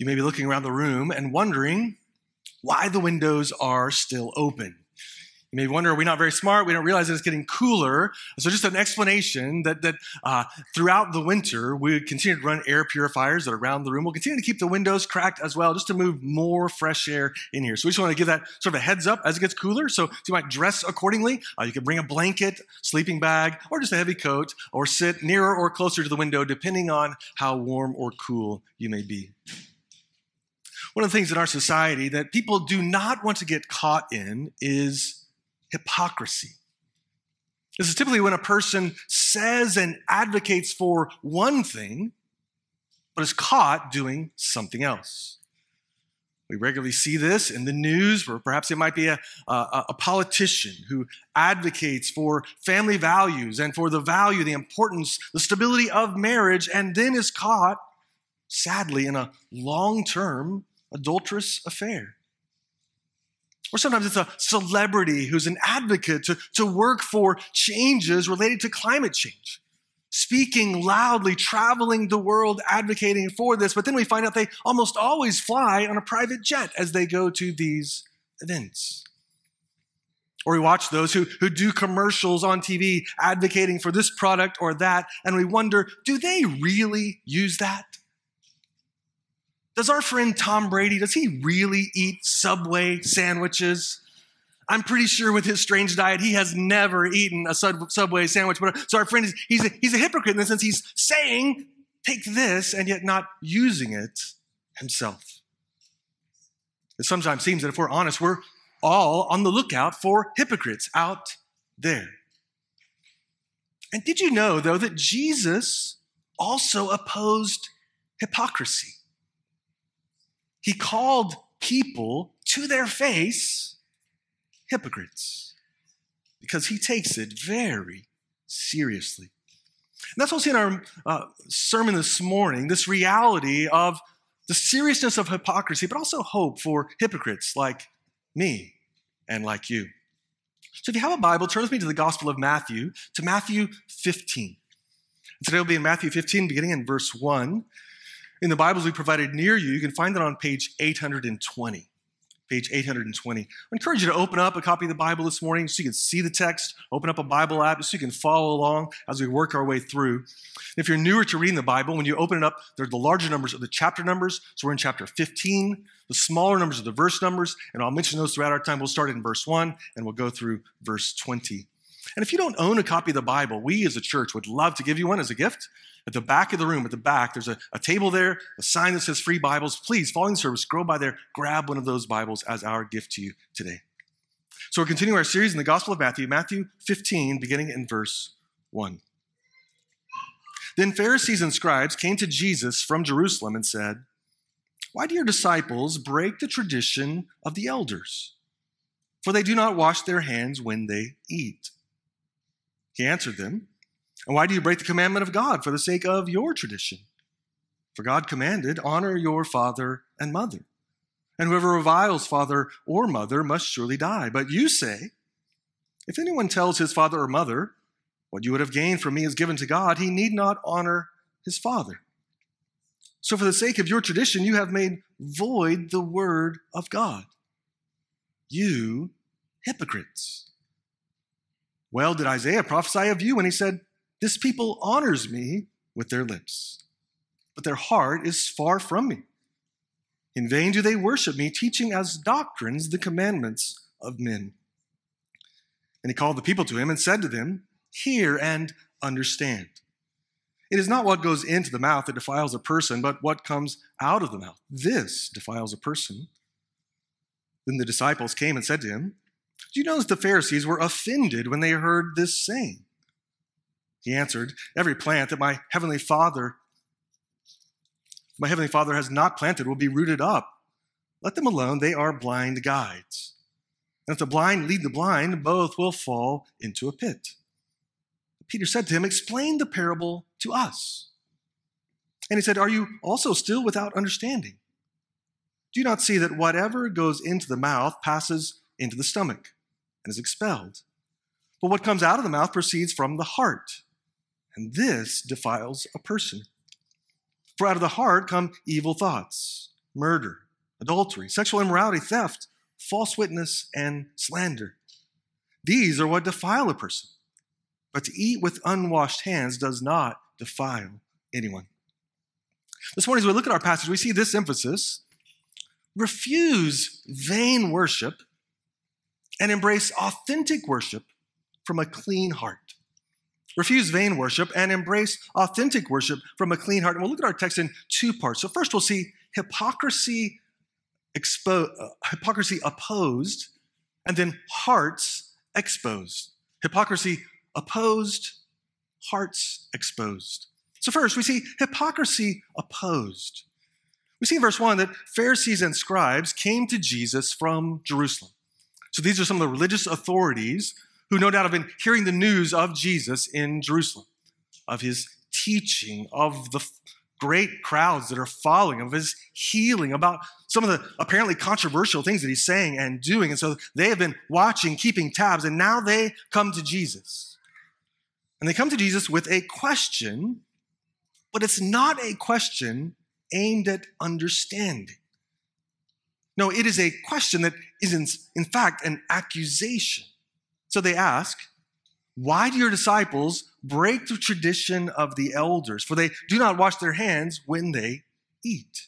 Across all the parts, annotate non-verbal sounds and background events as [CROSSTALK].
You may be looking around the room and wondering why the windows are still open. You may wonder, are we not very smart? We don't realize that it's getting cooler. So, just an explanation that, that uh, throughout the winter, we continue to run air purifiers that are around the room. We'll continue to keep the windows cracked as well, just to move more fresh air in here. So, we just want to give that sort of a heads up as it gets cooler. So, so you might dress accordingly. Uh, you can bring a blanket, sleeping bag, or just a heavy coat, or sit nearer or closer to the window, depending on how warm or cool you may be. One of the things in our society that people do not want to get caught in is hypocrisy. This is typically when a person says and advocates for one thing, but is caught doing something else. We regularly see this in the news, where perhaps it might be a, a, a, politician who advocates for family values and for the value, the importance, the stability of marriage, and then is caught, sadly, in a long term adulterous affair. Or sometimes it's a celebrity who's an advocate to, to work for changes related to climate change, speaking loudly, traveling the world, advocating for this. But then we find out they almost always fly on a private jet as they go to these events. Or we watch those who, who do commercials on TV advocating for this product or that, and we wonder do they really use that? Does our friend Tom Brady, does he really eat Subway sandwiches? I'm pretty sure with his strange diet, he has never eaten a Subway sandwich. But so our friend is he's a, he's a hypocrite in the sense he's saying, take this, and yet not using it himself. It sometimes seems that if we're honest, we're all on the lookout for hypocrites out there. And did you know, though, that Jesus also opposed hypocrisy? He called people to their face hypocrites because he takes it very seriously. And that's what we see in our uh, sermon this morning this reality of the seriousness of hypocrisy, but also hope for hypocrites like me and like you. So if you have a Bible, turn with me to the Gospel of Matthew, to Matthew 15. And today we'll be in Matthew 15, beginning in verse 1. In the Bibles we provided near you, you can find that on page 820. Page 820. I encourage you to open up a copy of the Bible this morning so you can see the text, open up a Bible app so you can follow along as we work our way through. If you're newer to reading the Bible, when you open it up, there are the larger numbers of the chapter numbers. So we're in chapter 15. The smaller numbers are the verse numbers, and I'll mention those throughout our time. We'll start in verse 1 and we'll go through verse 20. And if you don't own a copy of the Bible, we as a church would love to give you one as a gift. At the back of the room, at the back, there's a, a table there, a sign that says free Bibles. Please, following the service, scroll by there, grab one of those Bibles as our gift to you today. So we're continuing our series in the Gospel of Matthew, Matthew 15, beginning in verse 1. Then Pharisees and scribes came to Jesus from Jerusalem and said, Why do your disciples break the tradition of the elders? For they do not wash their hands when they eat. He answered them, And why do you break the commandment of God for the sake of your tradition? For God commanded, Honor your father and mother. And whoever reviles father or mother must surely die. But you say, If anyone tells his father or mother, What you would have gained from me is given to God, he need not honor his father. So, for the sake of your tradition, you have made void the word of God. You hypocrites. Well, did Isaiah prophesy of you when he said, This people honors me with their lips, but their heart is far from me. In vain do they worship me, teaching as doctrines the commandments of men. And he called the people to him and said to them, Hear and understand. It is not what goes into the mouth that defiles a person, but what comes out of the mouth. This defiles a person. Then the disciples came and said to him, do you notice the Pharisees were offended when they heard this saying? He answered, Every plant that my heavenly Father my heavenly Father has not planted will be rooted up. Let them alone, they are blind guides. And if the blind lead the blind, both will fall into a pit. Peter said to him, Explain the parable to us. And he said, Are you also still without understanding? Do you not see that whatever goes into the mouth passes into the stomach and is expelled. But what comes out of the mouth proceeds from the heart, and this defiles a person. For out of the heart come evil thoughts, murder, adultery, sexual immorality, theft, false witness, and slander. These are what defile a person. But to eat with unwashed hands does not defile anyone. This morning, as we look at our passage, we see this emphasis refuse vain worship and embrace authentic worship from a clean heart. Refuse vain worship and embrace authentic worship from a clean heart. And we'll look at our text in two parts. So, first, we'll see hypocrisy, expo- uh, hypocrisy opposed, and then hearts exposed. Hypocrisy opposed, hearts exposed. So, first, we see hypocrisy opposed. We see in verse 1 that Pharisees and scribes came to Jesus from Jerusalem. So, these are some of the religious authorities who no doubt have been hearing the news of Jesus in Jerusalem, of his teaching, of the great crowds that are following, of his healing, about some of the apparently controversial things that he's saying and doing. And so they have been watching, keeping tabs, and now they come to Jesus. And they come to Jesus with a question, but it's not a question aimed at understanding. No, it is a question that is, in, in fact, an accusation. So they ask, Why do your disciples break the tradition of the elders? For they do not wash their hands when they eat.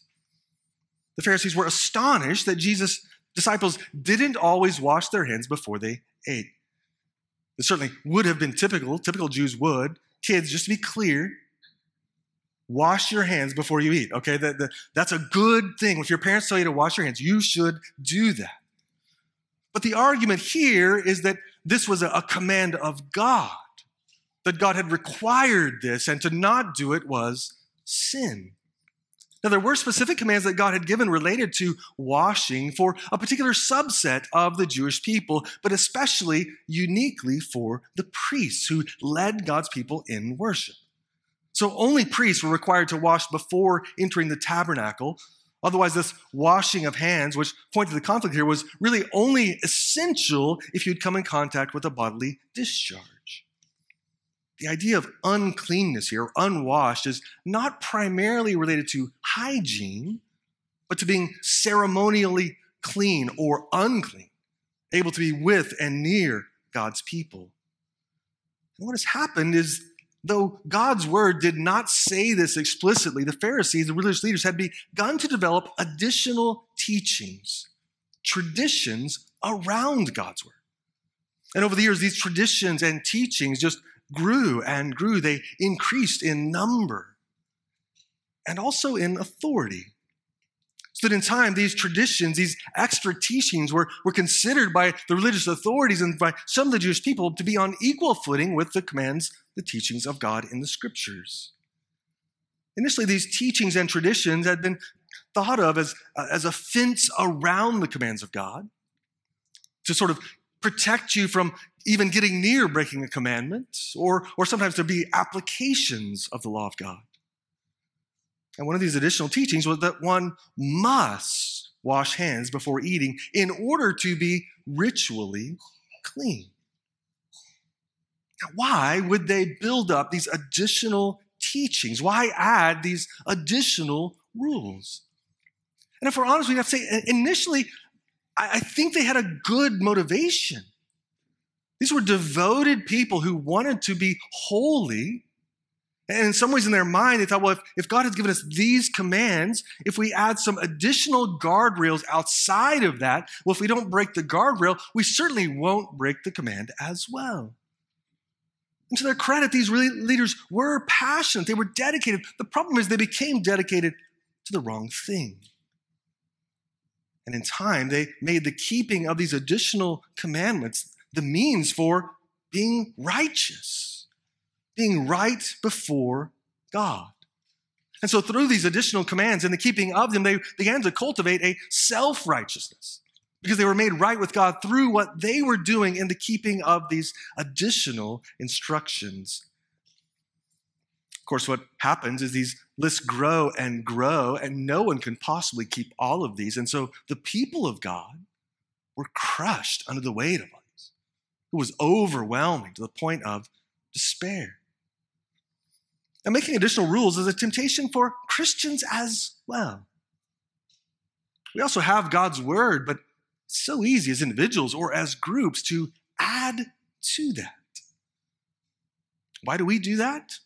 The Pharisees were astonished that Jesus' disciples didn't always wash their hands before they ate. It certainly would have been typical. Typical Jews would. Kids, just to be clear, wash your hands before you eat. Okay, that, that, that's a good thing. If your parents tell you to wash your hands, you should do that. But the argument here is that this was a, a command of God, that God had required this, and to not do it was sin. Now, there were specific commands that God had given related to washing for a particular subset of the Jewish people, but especially uniquely for the priests who led God's people in worship. So, only priests were required to wash before entering the tabernacle. Otherwise, this washing of hands, which pointed to the conflict here, was really only essential if you'd come in contact with a bodily discharge. The idea of uncleanness here, unwashed, is not primarily related to hygiene, but to being ceremonially clean or unclean, able to be with and near God's people. And what has happened is, though God's word did not say this explicitly, the Pharisees, the religious leaders, had begun to develop additional teachings, traditions around God's word. And over the years, these traditions and teachings just grew and grew. They increased in number and also in authority. That in time, these traditions, these extra teachings were, were considered by the religious authorities and by some of the Jewish people to be on equal footing with the commands, the teachings of God in the scriptures. Initially, these teachings and traditions had been thought of as, uh, as a fence around the commands of God to sort of protect you from even getting near breaking a commandment, or, or sometimes there be applications of the law of God. And one of these additional teachings was that one must wash hands before eating in order to be ritually clean. Now, why would they build up these additional teachings? Why add these additional rules? And if we're honest, we have to say initially, I think they had a good motivation. These were devoted people who wanted to be holy. And in some ways, in their mind, they thought, well, if, if God has given us these commands, if we add some additional guardrails outside of that, well, if we don't break the guardrail, we certainly won't break the command as well. And to their credit, these leaders were passionate, they were dedicated. The problem is they became dedicated to the wrong thing. And in time, they made the keeping of these additional commandments the means for being righteous, being right before God. And so, through these additional commands and the keeping of them, they began to cultivate a self righteousness because they were made right with God through what they were doing in the keeping of these additional instructions of course, what happens is these lists grow and grow, and no one can possibly keep all of these. And so the people of God were crushed under the weight of these. It was overwhelming to the point of despair. And making additional rules is a temptation for Christians as well. We also have God's word, but it's so easy as individuals or as groups to add to that. Why do we do that?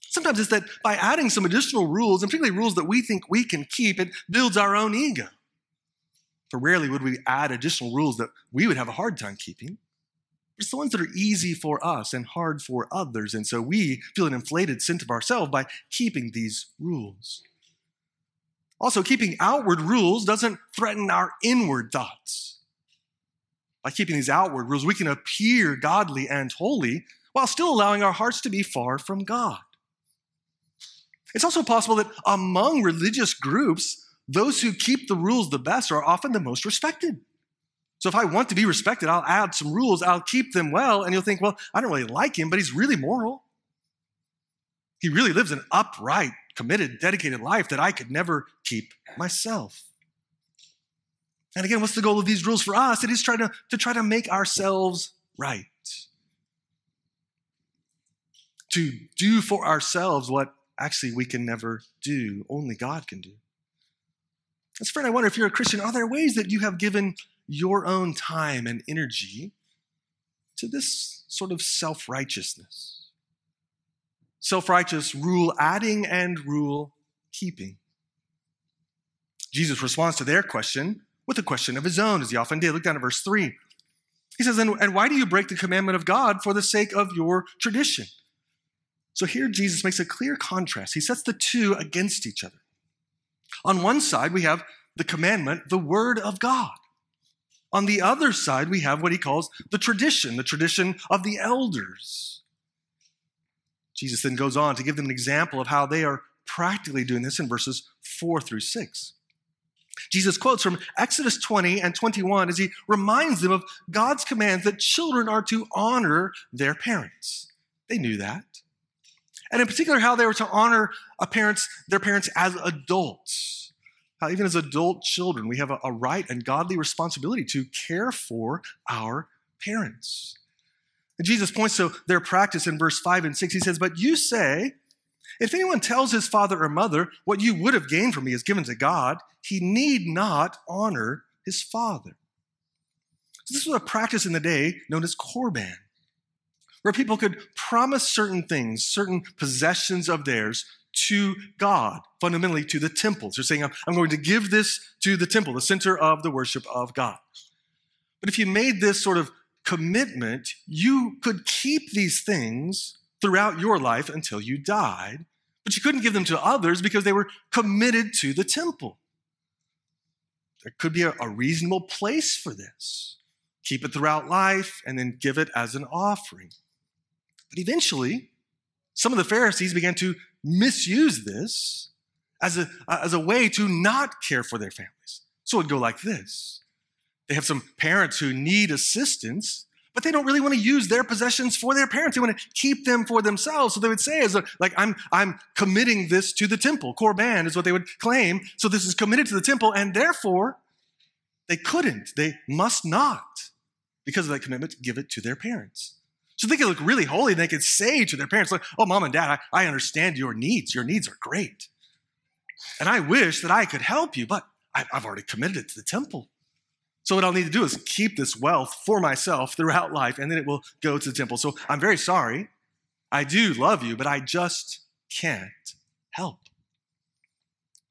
Sometimes it's that by adding some additional rules, and particularly rules that we think we can keep, it builds our own ego. For rarely would we add additional rules that we would have a hard time keeping. It's the ones that are easy for us and hard for others. And so we feel an inflated sense of ourselves by keeping these rules. Also, keeping outward rules doesn't threaten our inward thoughts. By keeping these outward rules, we can appear godly and holy while still allowing our hearts to be far from God. It's also possible that among religious groups, those who keep the rules the best are often the most respected. So if I want to be respected, I'll add some rules, I'll keep them well, and you'll think, well, I don't really like him, but he's really moral. He really lives an upright, committed, dedicated life that I could never keep myself. And again, what's the goal of these rules for us? It is trying to, to try to make ourselves right. To do for ourselves what actually we can never do, only God can do. As friend, I wonder if you're a Christian, are there ways that you have given your own time and energy to this sort of self righteousness? Self righteous rule adding and rule keeping. Jesus responds to their question with a question of his own, as he often did. Look down at verse 3. He says, And why do you break the commandment of God for the sake of your tradition? So here Jesus makes a clear contrast. He sets the two against each other. On one side, we have the commandment, the word of God. On the other side, we have what he calls the tradition, the tradition of the elders. Jesus then goes on to give them an example of how they are practically doing this in verses 4 through 6. Jesus quotes from Exodus 20 and 21 as he reminds them of God's commands that children are to honor their parents. They knew that and in particular, how they were to honor parents, their parents as adults. How even as adult children, we have a, a right and godly responsibility to care for our parents. And Jesus points to their practice in verse 5 and 6. He says, But you say, if anyone tells his father or mother, what you would have gained from me is given to God, he need not honor his father. So this was a practice in the day known as korban where people could promise certain things, certain possessions of theirs to God, fundamentally to the temples. They're saying, I'm going to give this to the temple, the center of the worship of God. But if you made this sort of commitment, you could keep these things throughout your life until you died, but you couldn't give them to others because they were committed to the temple. There could be a, a reasonable place for this. Keep it throughout life and then give it as an offering. But eventually, some of the Pharisees began to misuse this as a, as a way to not care for their families. So it would go like this They have some parents who need assistance, but they don't really want to use their possessions for their parents. They want to keep them for themselves. So they would say, as a, like, I'm, I'm committing this to the temple. Korban is what they would claim. So this is committed to the temple, and therefore they couldn't, they must not, because of that commitment, give it to their parents. So they could look really holy and they could say to their parents, like, oh, mom and dad, I, I understand your needs. Your needs are great. And I wish that I could help you, but I, I've already committed it to the temple. So what I'll need to do is keep this wealth for myself throughout life, and then it will go to the temple. So I'm very sorry. I do love you, but I just can't help.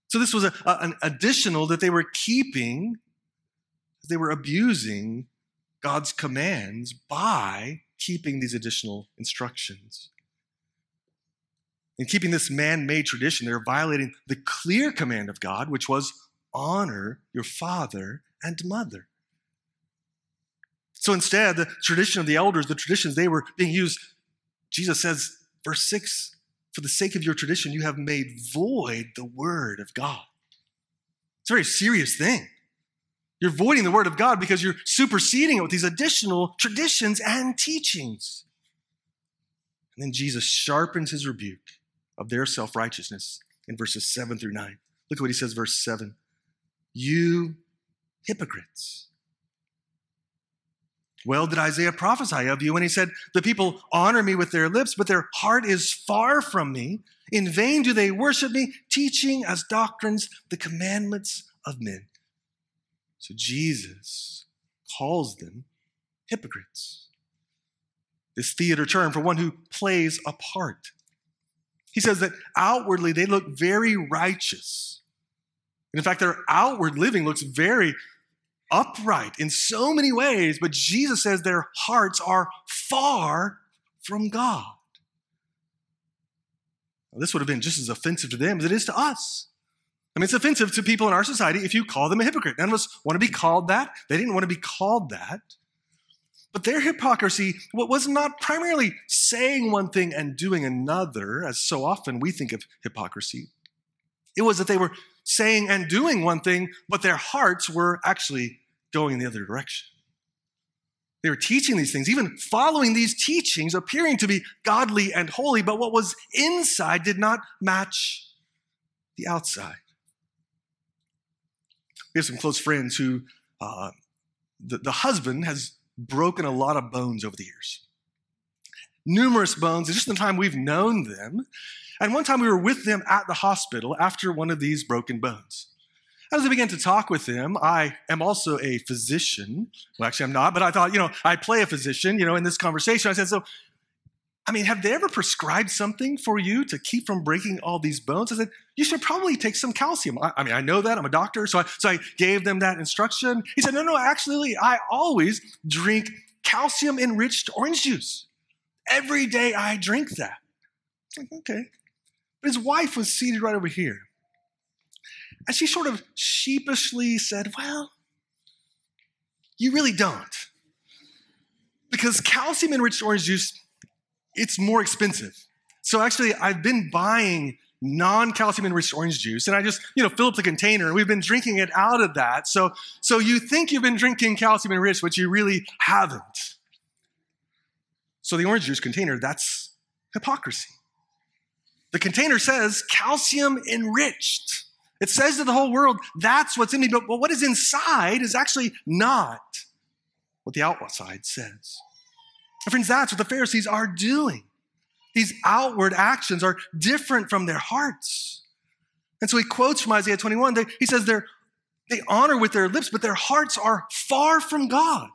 So this was a, a, an additional that they were keeping, they were abusing God's commands by keeping these additional instructions. In keeping this man made tradition, they're violating the clear command of God, which was honor your father and mother. So instead, the tradition of the elders, the traditions they were being used, Jesus says, verse 6 for the sake of your tradition, you have made void the word of God. It's a very serious thing. You're voiding the word of God because you're superseding it with these additional traditions and teachings. And then Jesus sharpens his rebuke of their self righteousness in verses 7 through 9. Look at what he says, verse 7. You hypocrites. Well, did Isaiah prophesy of you when he said, The people honor me with their lips, but their heart is far from me. In vain do they worship me, teaching as doctrines the commandments of men. So Jesus calls them hypocrites. This theater term for one who plays a part. He says that outwardly they look very righteous. And in fact, their outward living looks very upright in so many ways, but Jesus says their hearts are far from God. Well, this would have been just as offensive to them as it is to us. Mean, it's offensive to people in our society if you call them a hypocrite. None of us want to be called that. They didn't want to be called that. But their hypocrisy was not primarily saying one thing and doing another, as so often we think of hypocrisy. It was that they were saying and doing one thing, but their hearts were actually going in the other direction. They were teaching these things, even following these teachings, appearing to be godly and holy, but what was inside did not match the outside. We have some close friends who uh, the, the husband has broken a lot of bones over the years. Numerous bones, just in the time we've known them. And one time we were with them at the hospital after one of these broken bones. As I began to talk with them, I am also a physician. Well, actually, I'm not, but I thought, you know, I play a physician, you know, in this conversation. I said, so, I mean, have they ever prescribed something for you to keep from breaking all these bones? I said, you should probably take some calcium. I, I mean, I know that. I'm a doctor. So I, so I gave them that instruction. He said, no, no, actually, I always drink calcium enriched orange juice. Every day I drink that. Like, okay. But his wife was seated right over here. And she sort of sheepishly said, Well, you really don't. Because calcium enriched orange juice, it's more expensive. So actually, I've been buying non-calcium enriched orange juice and i just you know fill up the container and we've been drinking it out of that so so you think you've been drinking calcium enriched but you really haven't so the orange juice container that's hypocrisy the container says calcium enriched it says to the whole world, that's what's in me. But what is inside is actually not what the outside says. And friends, that's what the Pharisees are doing. These outward actions are different from their hearts. And so he quotes from Isaiah 21. They, he says they're, they honor with their lips, but their hearts are far from God.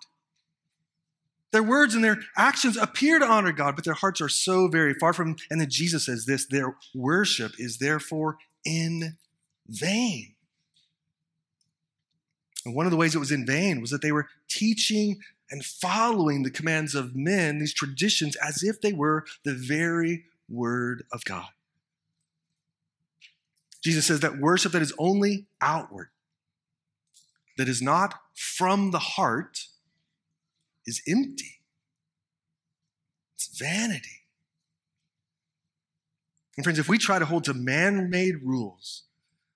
Their words and their actions appear to honor God, but their hearts are so very far from. And then Jesus says this their worship is therefore in vain. And one of the ways it was in vain was that they were teaching and following the commands of men, these traditions, as if they were the very word of God. Jesus says that worship that is only outward, that is not from the heart, is empty. It's vanity. And friends, if we try to hold to man made rules,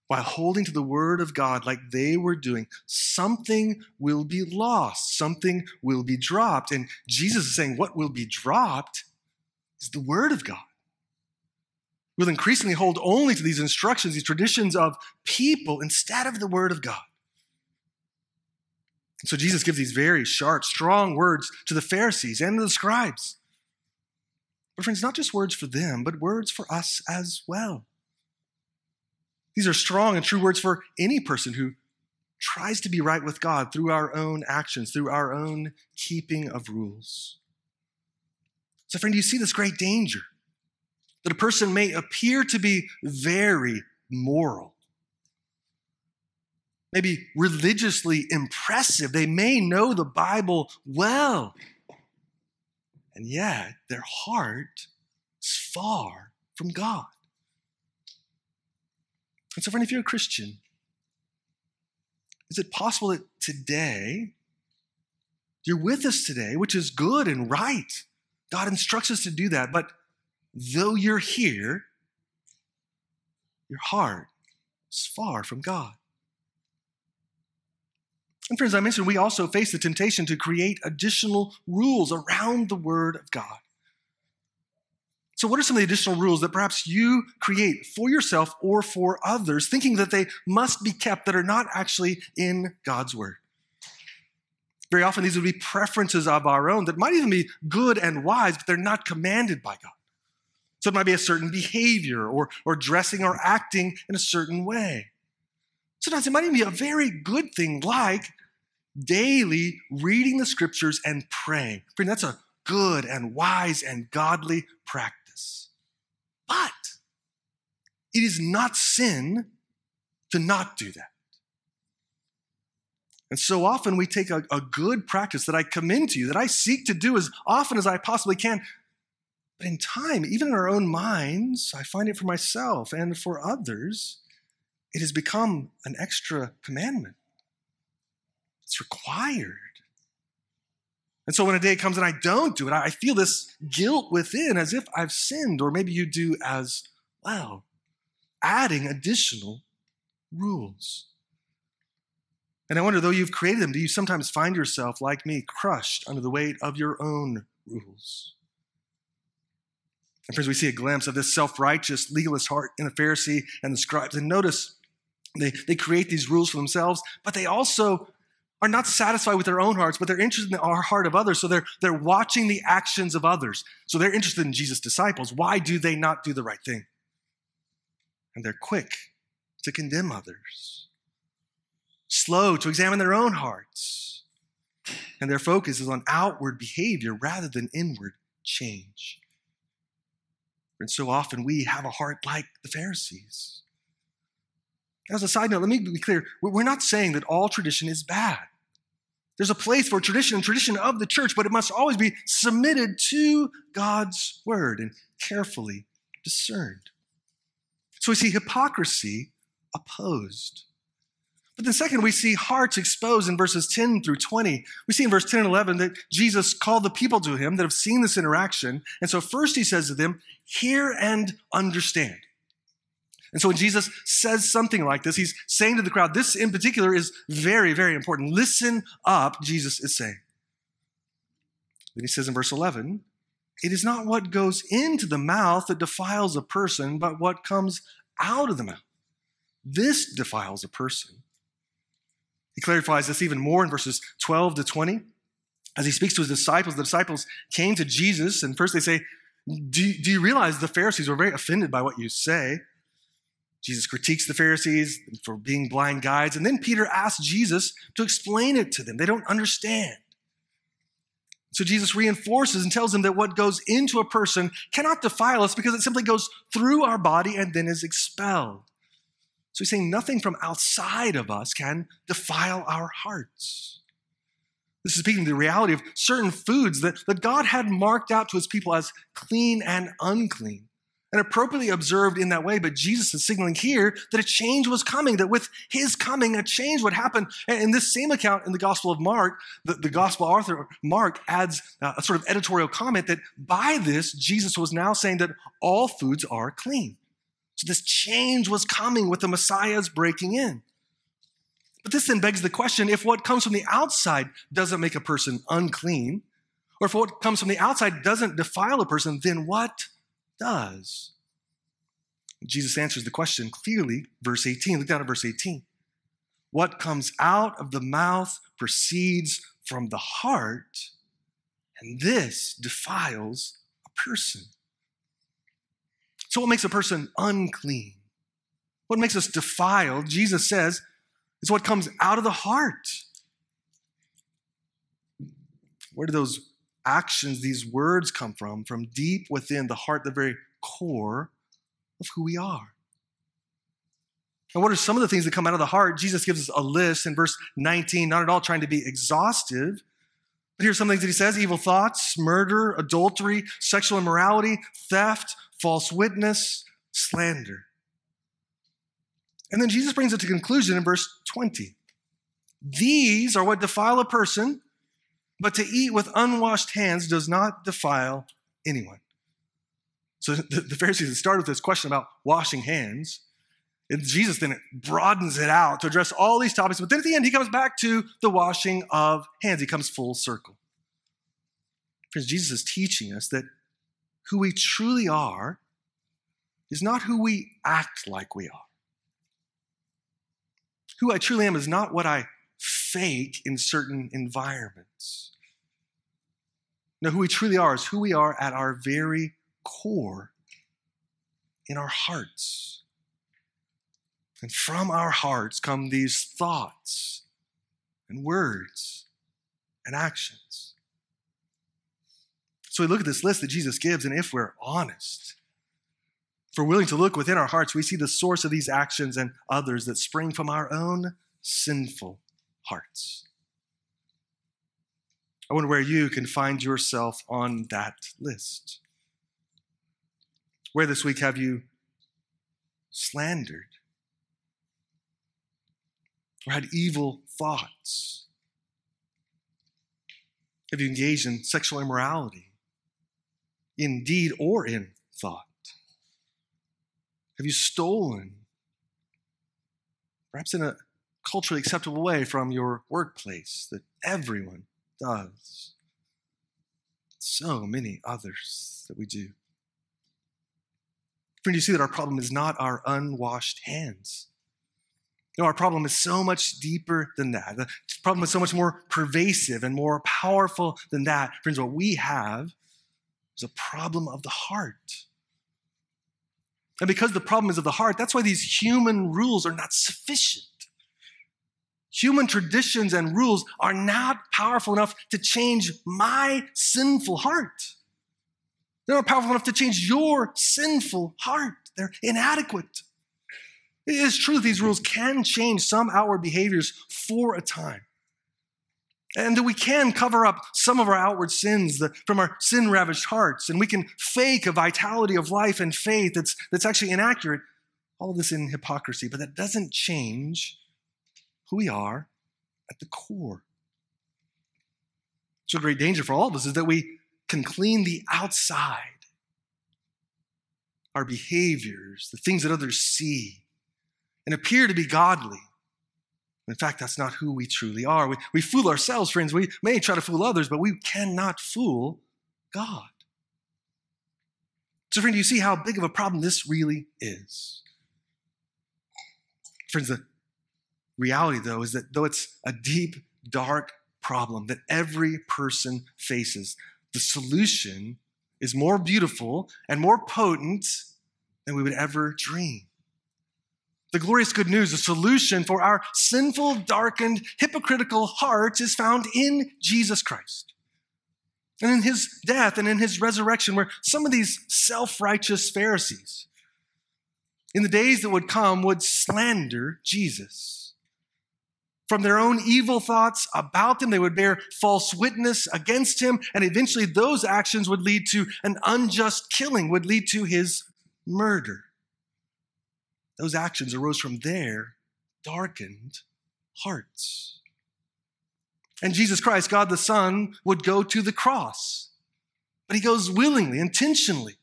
while holding to the word of God like they were doing, something will be lost, something will be dropped. And Jesus is saying, What will be dropped is the word of God. We'll increasingly hold only to these instructions, these traditions of people instead of the word of God. So Jesus gives these very sharp, strong words to the Pharisees and the scribes. But, friends, not just words for them, but words for us as well. These are strong and true words for any person who tries to be right with God through our own actions, through our own keeping of rules. So, friend, you see this great danger? That a person may appear to be very moral, maybe religiously impressive. They may know the Bible well, and yet their heart is far from God. And so, friend, if you're a Christian, is it possible that today you're with us today, which is good and right? God instructs us to do that. But though you're here, your heart is far from God. And friends, I mentioned we also face the temptation to create additional rules around the Word of God. So, what are some of the additional rules that perhaps you create for yourself or for others, thinking that they must be kept that are not actually in God's Word? Very often, these would be preferences of our own that might even be good and wise, but they're not commanded by God. So, it might be a certain behavior or, or dressing or acting in a certain way. Sometimes it might even be a very good thing, like daily reading the scriptures and praying. Friend, that's a good and wise and godly practice. It is not sin to not do that. And so often we take a, a, good practice that I commend to you, that I seek to do as often as I possibly can. But in time, even in our own minds, I find it for myself and for others, it has become an extra commandment. It's required. And so when a day comes and I don't do it, I feel this guilt within as if I've sinned, or maybe you do as well, adding additional rules. And I wonder, though you've created them, do you sometimes find yourself, like me, crushed under the weight of your own rules? And friends, we see a glimpse of this self righteous, legalist heart in the Pharisee and the scribes. And notice they, they create these rules for themselves, but they also are not satisfied with their own hearts, but they're interested in the heart of others. So they're, they're watching the actions of others. So they're interested in Jesus' disciples. Why do they not do the right thing? And they're quick to condemn others slow to examine their own hearts, and their focus is on outward behavior rather than inward change. And so often we have a heart like the Pharisees. As a side note, let me be clear we're not saying that all tradition is bad. There's a place for tradition and tradition of the church, but it must always be submitted to God's word and carefully discerned. So we see hypocrisy opposed. But then, second, we see hearts exposed in verses 10 through 20. We see in verse 10 and 11 that Jesus called the people to him that have seen this interaction. And so, first, he says to them, Hear and understand. And so, when Jesus says something like this, he's saying to the crowd, This in particular is very, very important. Listen up, Jesus is saying. Then he says in verse 11, It is not what goes into the mouth that defiles a person, but what comes out of the mouth. This defiles a person. He clarifies this even more in verses 12 to 20. As he speaks to his disciples, the disciples came to Jesus, and first they say, Do, do you realize the Pharisees were very offended by what you say? Jesus critiques the Pharisees for being blind guides, and then Peter asks Jesus to explain it to them. They don't understand. So Jesus reinforces and tells them that what goes into a person cannot defile us because it simply goes through our body and then is expelled. So he's saying nothing from outside of us can defile our hearts. This is speaking to the reality of certain foods that, that God had marked out to his people as clean and unclean and appropriately observed in that way. But Jesus is signaling here that a change was coming, that with his coming, a change would happen. And in this same account in the Gospel of Mark, the, the Gospel author Mark adds uh, a sort of editorial comment that by this, Jesus was now saying that all foods are clean. So this change was coming with the Messiah's breaking in. But this then begs the question if what comes from the outside doesn't make a person unclean, or if what comes from the outside doesn't defile a person, then what does? Jesus answers the question clearly, verse 18. Look down at verse 18. What comes out of the mouth proceeds from the heart, and this defiles a person. So, what makes a person unclean? What makes us defiled, Jesus says, is what comes out of the heart. Where do those actions, these words come from? From deep within the heart, the very core of who we are. And what are some of the things that come out of the heart? Jesus gives us a list in verse 19, not at all trying to be exhaustive. But here's some things that he says evil thoughts, murder, adultery, sexual immorality, theft, false witness, slander. And then Jesus brings it to conclusion in verse 20. These are what defile a person, but to eat with unwashed hands does not defile anyone. So [LAUGHS] the, the Pharisees started with this question about washing hands. And Jesus then broadens it out to address all these topics. But then at the end, he comes back to the washing of hands. He comes full circle. Because Jesus is teaching us that who we truly are is not who we act like we are. Who I truly am is not what I fake in certain environments. No, who we truly are is who we are at our very core in our hearts. And from our hearts come these thoughts and words and actions. So we look at this list that Jesus gives, and if we're honest, if we're willing to look within our hearts, we see the source of these actions and others that spring from our own sinful hearts. I wonder where you can find yourself on that list. Where this week have you slandered or had evil thoughts? Have you engaged in sexual immorality, in deed or in thought? Have you stolen, perhaps in a culturally acceptable way, from your workplace that everyone does? So many others that we do. Friend, you see that our problem is not our unwashed hands. No, our problem is so much deeper than that. The problem is so much more pervasive and more powerful than that. Friends, what we have is a problem of the heart. And because the problem is of the heart, that's why these human rules are not sufficient. Human traditions and rules are not powerful enough to change my sinful heart. They're not powerful enough to change your sinful heart. They're inadequate. It is true that these rules can change some outward behaviors for a time. And that we can cover up some of our outward sins from our sin ravaged hearts, and we can fake a vitality of life and faith that's, that's actually inaccurate. All of this in hypocrisy, but that doesn't change who we are at the core. So, a great danger for all of us is that we can clean the outside, our behaviors, the things that others see, and appear to be godly. In fact, that's not who we truly are. We, we fool ourselves, friends. We may try to fool others, but we cannot fool God. So, friend, do you see how big of a problem this really is? Friends, the reality, though, is that though it's a deep, dark problem that every person faces, the solution is more beautiful and more potent than we would ever dream. The glorious good news, the solution for our sinful, darkened, hypocritical hearts is found in Jesus Christ. And in his death and in his resurrection, where some of these self righteous Pharisees in the days that would come would slander Jesus. From their own evil thoughts about him, they would bear false witness against him, and eventually those actions would lead to an unjust killing, would lead to his murder. Those actions arose from their darkened hearts. And Jesus Christ, God the Son, would go to the cross, but he goes willingly, intentionally.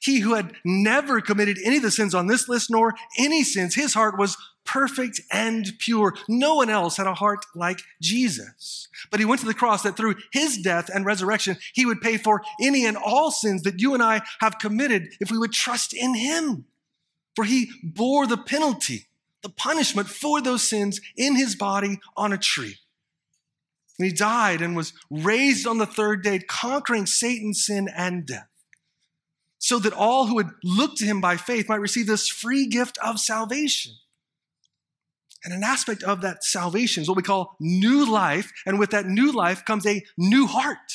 He who had never committed any of the sins on this list, nor any sins, his heart was perfect and pure. No one else had a heart like Jesus. But he went to the cross that through his death and resurrection, he would pay for any and all sins that you and I have committed if we would trust in him. For he bore the penalty, the punishment for those sins in his body on a tree. And he died and was raised on the third day, conquering Satan, sin, and death, so that all who would look to him by faith might receive this free gift of salvation. And an aspect of that salvation is what we call new life. And with that new life comes a new heart.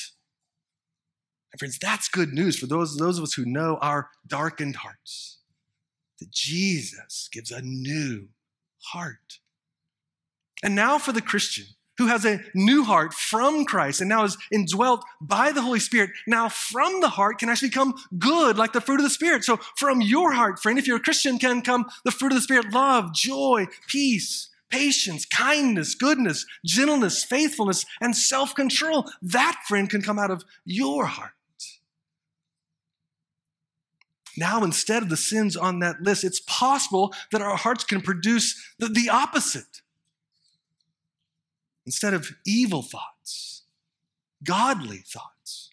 And friends, that's good news for those, those of us who know our darkened hearts. That Jesus gives a new heart. And now for the Christian who has a new heart from Christ and now is indwelt by the Holy Spirit, now from the heart can actually come good like the fruit of the Spirit. So from your heart, friend, if you're a Christian, can come the fruit of the Spirit love, joy, peace, patience, kindness, goodness, gentleness, faithfulness, and self control. That, friend, can come out of your heart. Now, instead of the sins on that list, it's possible that our hearts can produce the, the opposite instead of evil thoughts, godly thoughts.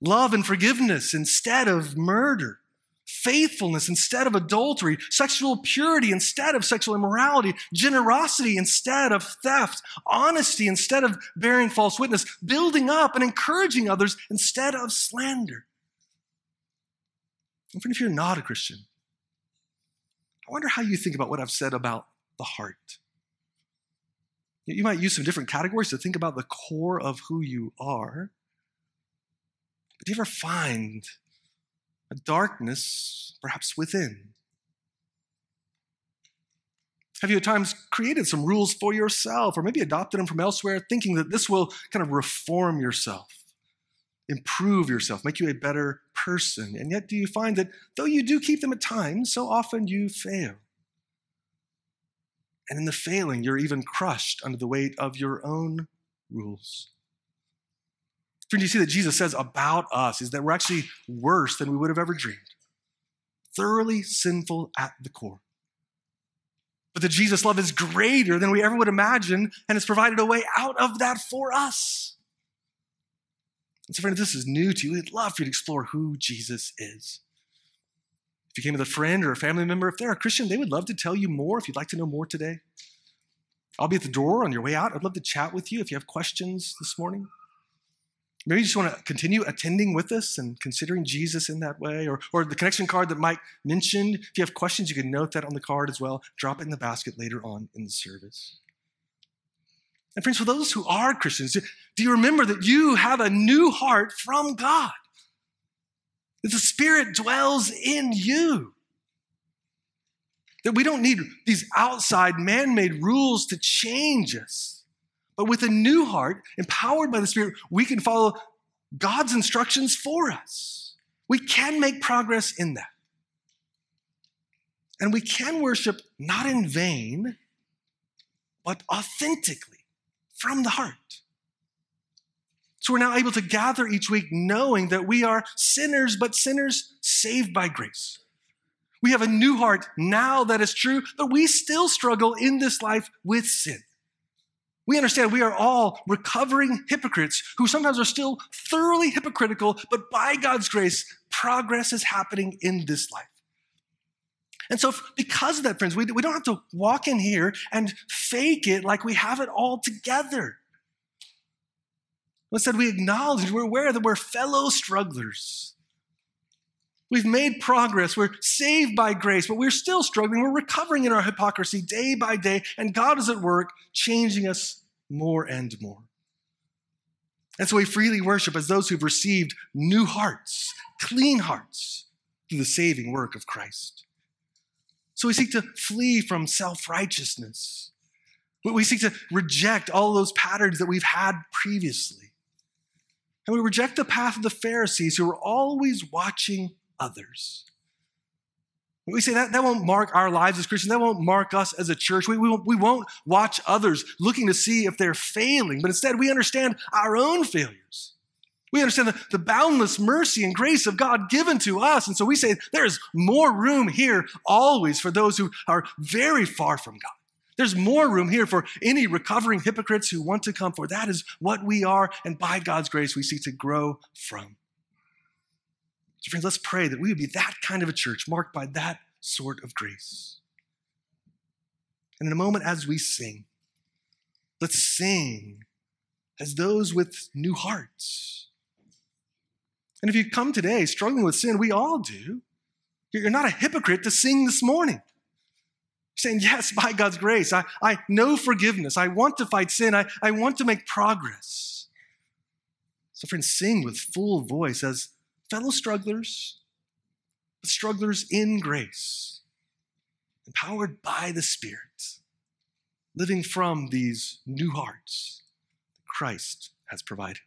Love and forgiveness instead of murder. Faithfulness instead of adultery, sexual purity instead of sexual immorality, generosity instead of theft, honesty instead of bearing false witness, building up and encouraging others instead of slander. Even if you're not a Christian, I wonder how you think about what I've said about the heart. You might use some different categories to think about the core of who you are. But do you ever find a darkness perhaps within? Have you at times created some rules for yourself or maybe adopted them from elsewhere, thinking that this will kind of reform yourself, improve yourself, make you a better person? And yet, do you find that though you do keep them at times, so often you fail? And in the failing, you're even crushed under the weight of your own rules. Friend, you see that Jesus says about us is that we're actually worse than we would have ever dreamed, thoroughly sinful at the core but that Jesus' love is greater than we ever would imagine and has provided a way out of that for us. And so, friend, if this is new to you, we'd love for you to explore who Jesus is. If you came with a friend or a family member, if they're a Christian, they would love to tell you more if you'd like to know more today. I'll be at the door on your way out. I'd love to chat with you if you have questions this morning. Maybe you just want to continue attending with us and considering Jesus in that way, or, or the connection card that Mike mentioned. If you have questions, you can note that on the card as well. Drop it in the basket later on in the service. And, friends, for those who are Christians, do you remember that you have a new heart from God? That the Spirit dwells in you. That we don't need these outside man made rules to change us but with a new heart, empowered by the Spirit, we can follow God's instructions for us. We can make progress in that. And we can worship not in vain, but authentically from the heart. So we're now able to gather each week knowing that we are sinners, but sinners saved by grace. We have a new heart now that is true, but we still struggle in this life with sin. We understand we are all recovering hypocrites who sometimes are still thoroughly hypocritical, but by God's grace, progress is happening in this life. And so, because of that, friends, we, we don't have to walk in here and fake it like we have it all together. Instead, we acknowledge, we're aware that we're fellow strugglers. We've made progress. We're saved by grace, but we're still struggling. We're recovering in our hypocrisy day by day, and God is at work changing us more and more. And so we freely worship as those who've received new hearts, clean hearts, through the saving work of Christ. So we seek to flee from self righteousness. We seek to reject all those patterns that we've had previously. And we reject the path of the Pharisees who are always watching others. We say that, that won't mark our lives as Christians. That won't mark us as a church. We, we, won't, we won't watch others looking to see if they're failing, but instead we understand our own failures. We understand the, the boundless mercy and grace of God given to us. And so we say there is more room here always for those who are very far from God. There's more room here for any recovering hypocrites who want to come for. That is what we are, and by God's grace, we seek to grow from. So, friends, let's pray that we would be that kind of a church marked by that sort of grace. And in a moment, as we sing, let's sing as those with new hearts. And if you come today struggling with sin, we all do, you're not a hypocrite to sing this morning. Saying, Yes, by God's grace, I, I know forgiveness. I want to fight sin. I, I want to make progress. So, friends, sing with full voice as fellow strugglers, strugglers in grace, empowered by the Spirit, living from these new hearts that Christ has provided.